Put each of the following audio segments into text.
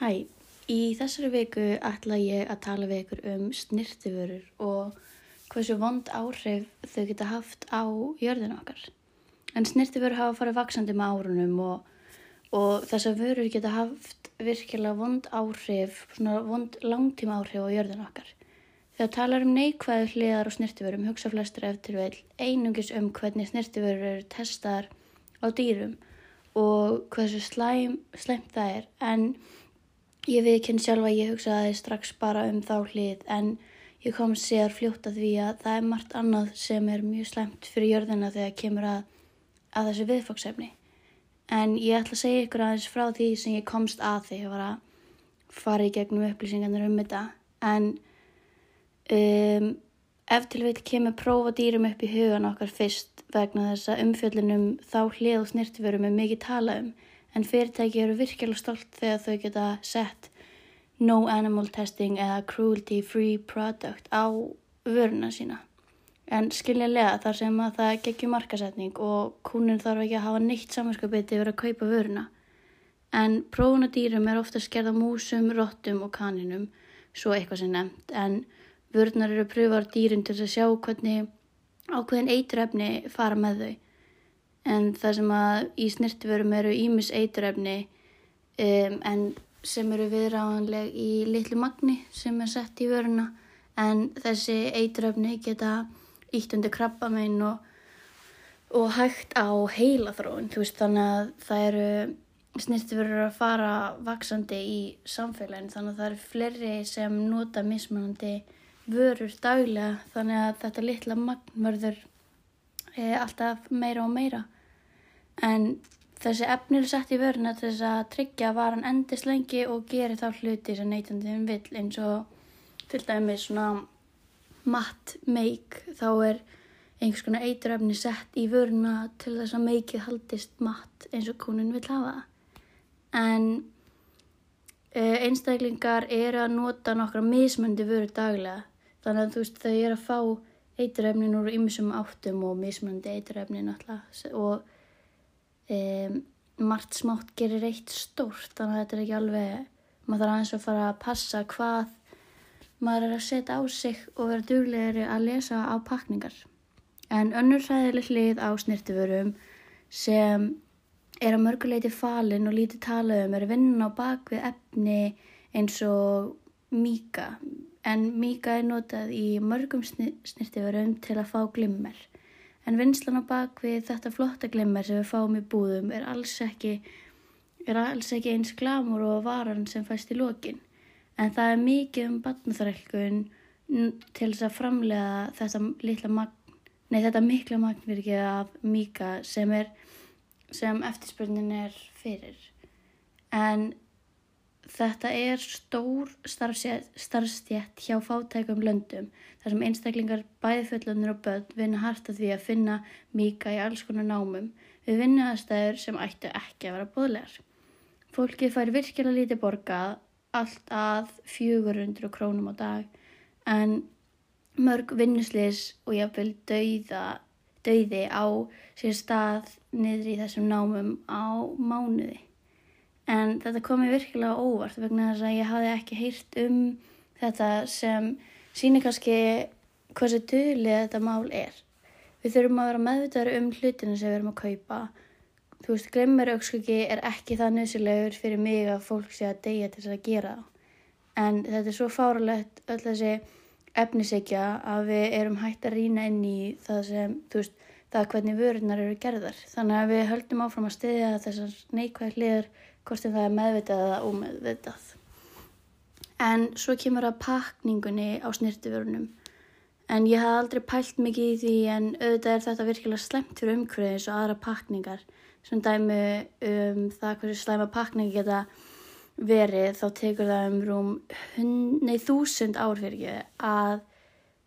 Hæ, í þessari viku ætla ég að tala við ykkur um snirtiförur og hversu vond áhrif þau geta haft á jörðin okkar. En snirtiförur hafa farið vaksandi með árunum og, og þessar vörur geta haft virkilega vond áhrif, svona vond langtíma áhrif á jörðin okkar. Þegar talar um neikvæðu hliðar og snirtiförum hugsa flestur eftir vel einungis um hvernig snirtiförur testar á dýrum og hversu slæm, slæmt það er en Ég viðkynn sjálfa að ég hugsaði strax bara um þá hlið en ég kom sér fljótt að því að það er margt annað sem er mjög slemt fyrir jörðina þegar kemur að, að þessu viðfóksefni. En ég ætla að segja ykkur aðeins frá því sem ég komst að því að fara í gegnum upplýsingarnir um þetta. En um, ef til veit kemur prófa dýrum upp í hugan okkar fyrst vegna þess að umfjöldunum þá hlið og snirtiförum er mikið tala um en fyrirtæki eru virkilega stolt þegar þau geta sett no animal testing eða cruelty free product á vöruna sína. En skiljanlega þar sem að það geggjur markasetning og kúnin þarf ekki að hafa neitt samanskapiti yfir að kaupa vöruna. En prófunadýrum er ofta skerða músum, rottum og kaninum, svo eitthvað sem nefnt, en vörunar eru pröfar dýrin til að sjá hvernig ákveðin eiturefni fara með þau en það sem að í snirtiförum eru ímis eiturefni um, en sem eru viðráðanleg í litlu magni sem er sett í vöruna. En þessi eiturefni geta ítt undir krabbamein og, og hægt á heilaþróun veist, þannig að það eru snirtiförur að fara vaksandi í samfélagin þannig að það eru fleiri sem nota mismunandi vörur daglega þannig að þetta litla magn verður e, alltaf meira og meira. En þessi efni er sett í vöruna til þess að tryggja að varan endist lengi og geri þá hluti sem neytandin vill. Eins og til dæmis svona matt meik þá er einhvers konar eituröfni sett í vöruna til þess að meikið haldist matt eins og kúnin vil hafa. En uh, einstaklingar eru að nota nokkra mismöndi vöru daglega. Þannig að þú veist þau eru að fá eituröfnin úr ymsum áttum og mismöndi eituröfnin alltaf og um, margt smátt gerir eitt stórt þannig að þetta er ekki alveg maður þarf aðeins að fara að passa hvað maður er að setja á sig og vera duglegri að lesa á pakningar en önnur ræðileg hlið á snirtiförum sem er að mörguleiti falin og lítið tala um er vinnan á bakvið efni eins og míka en míka er notað í mörgum snirtiförum til að fá glimmer en vinslan á bakvið þetta flotta glimmer sem við fáum í búðum er alls ekki, er alls ekki eins glamur og varan sem fæst í lokin. En það er mikið um batnaþrælkun til þess að framlega þetta magn, nei þetta mikla magn fyrir ekki af mika sem, sem eftirspurnin er fyrir. En Þetta er stór starfstjætt hjá fátækum löndum þar sem einstaklingar bæði fullunir og börn vinna harta því að finna mýka í alls konar námum við vinnuðastæður sem ættu ekki að vera bóðlegar. Fólki fær virkilega lítið borgað allt að 400 krónum á dag en mörg vinnuslis og jáfnveil dauða, dauði á sér stað niður í þessum námum á mánuði en þetta kom mér virkilega óvart vegna þess að ég hafði ekki heyrt um þetta sem sýnir kannski hversu dölið þetta mál er. Við þurfum að vera meðvitaður um hlutinu sem við erum að kaupa. Þú veist, grimmur aukskuggi er ekki það nöðsilegur fyrir mig að fólk sé að deyja til þess að gera það. En þetta er svo fáralegt öll þessi efnisegja að við erum hægt að rýna inn í það sem, þú veist, það hvernig vörunar eru gerðar. Þannig að við höldum áfram að stiðja þessar neikvæð hliður hvort sem það er meðvitað eða ómeðvitað. En svo kemur að pakningunni á snirtiförunum. En ég haf aldrei pælt mikið í því en auðvitað er þetta virkilega slemt fyrir umhverfið og aðra pakningar. Sem dæmi um það hversu slæma pakningi geta verið þá tekur það um rúm nei, þúsund ár fyrir ekki að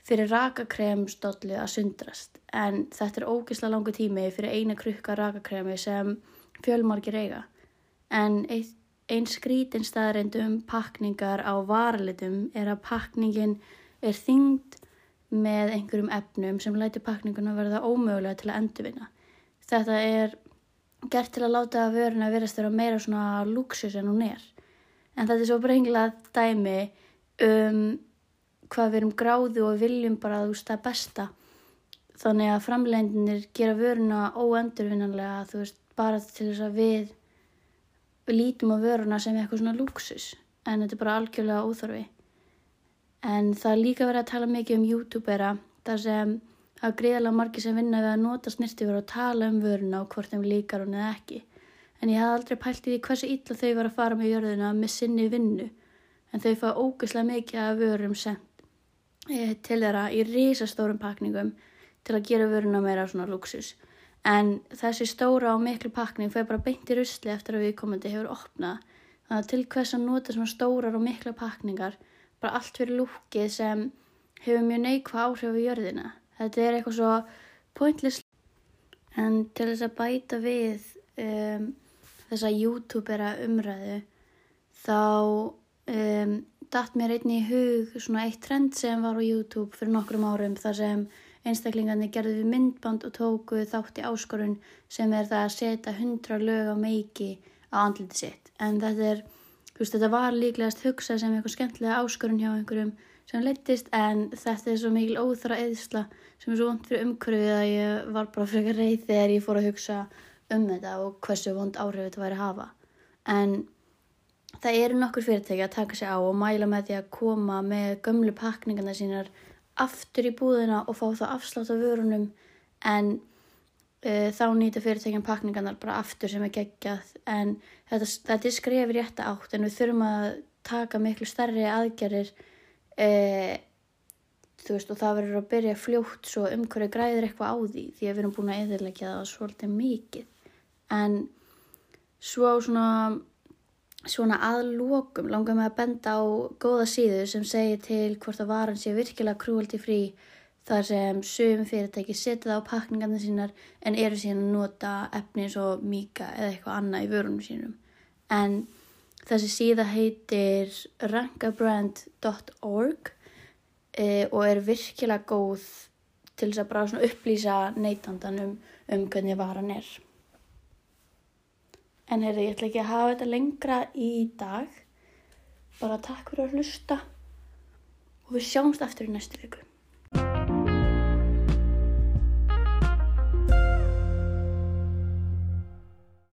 fyrir rakakremstollu að sundrast. En þetta er ógislega langu tími fyrir eina krukka rakakremi sem fjölmargir eiga en einn skrítin staðarindum pakningar á varalitum er að pakningin er þyngd með einhverjum efnum sem læti pakninguna verða ómögulega til að endurvinna. Þetta er gert til að láta vöruna verðast vera meira svona luxus en hún er. en þetta er svo brengilað dæmi um hvað við erum gráðu og viljum bara þú veist það besta þannig að framleginir gera vöruna óendurvinnanlega þú veist bara til þess að við, við lítum á vöruna sem eitthvað svona luxus en þetta er bara algjörlega óþorfi en það er líka verið að tala mikið um youtubera þar sem það er greiðalega margir sem vinna við að nota snirtifur og tala um vöruna og hvort þeim líkar hún eða ekki en ég hafði aldrei pælt í því hversu illa þau var að fara með jörðina með sinni vinnu en þau fá ógeðslega mikið af vörum sendt e, til þeirra í risastórum pakningum til að gera vöruna meira svona luxus. En þessi stóra og miklu pakning fyrir bara beint í rusli eftir að við komandi hefur opnað. Þannig að til hvers að nota svona stórar og mikla pakningar, bara allt fyrir lúkið sem hefur mjög neikvað áhrif á jörðina. Þetta er eitthvað svo pointless. En til þess að bæta við um, þessa youtubera umræðu þá um, datt mér einni í hug svona eitt trend sem var á YouTube fyrir nokkrum árum þar sem einstaklingarnir gerðu við myndband og tóku þátt í áskorun sem er það að setja hundra lög á meiki á andliti sitt. En þetta er, þú veist, þetta var líklegast hugsað sem eitthvað skemmtilega áskorun hjá einhverjum sem leittist en þetta er svo mikil óþra eðsla sem er svo vond fyrir umhverfið að ég var bara frekar reyð þegar ég fór að hugsa um þetta og hversu vond áhrif þetta væri að hafa. En það eru nokkur fyrirtæki að taka sig á og mæla með því að koma með gömlu pakningarna sínar aftur í búðina og fá það afslátt af vörunum en uh, þá nýta fyrirtækjan pakningarnar bara aftur sem er geggjað. En þetta, þetta er skrefið rétt átt en við þurfum að taka miklu stærri aðgerðir uh, þú veist og það verður að byrja fljótt svo umhverju græðir eitthvað á því því að við erum búin að eðurleikja það svolítið mikið. En svo svona Svona aðlókum langar mig að benda á góða síðu sem segir til hvort að varan sé virkilega krúaldi frí þar sem sögum fyrirtæki setja það á pakningarna sínar en eru síðan að nota efni eins og mika eða eitthvað annað í vörunum sínum. En þessi síða heitir rankabrand.org e, og er virkilega góð til þess að bara upplýsa neytandan um, um hvernig varan er. En heyrði, ég ætla ekki að hafa þetta lengra í dag. Bara takk fyrir að hlusta og við sjáumst aftur í næstu viku.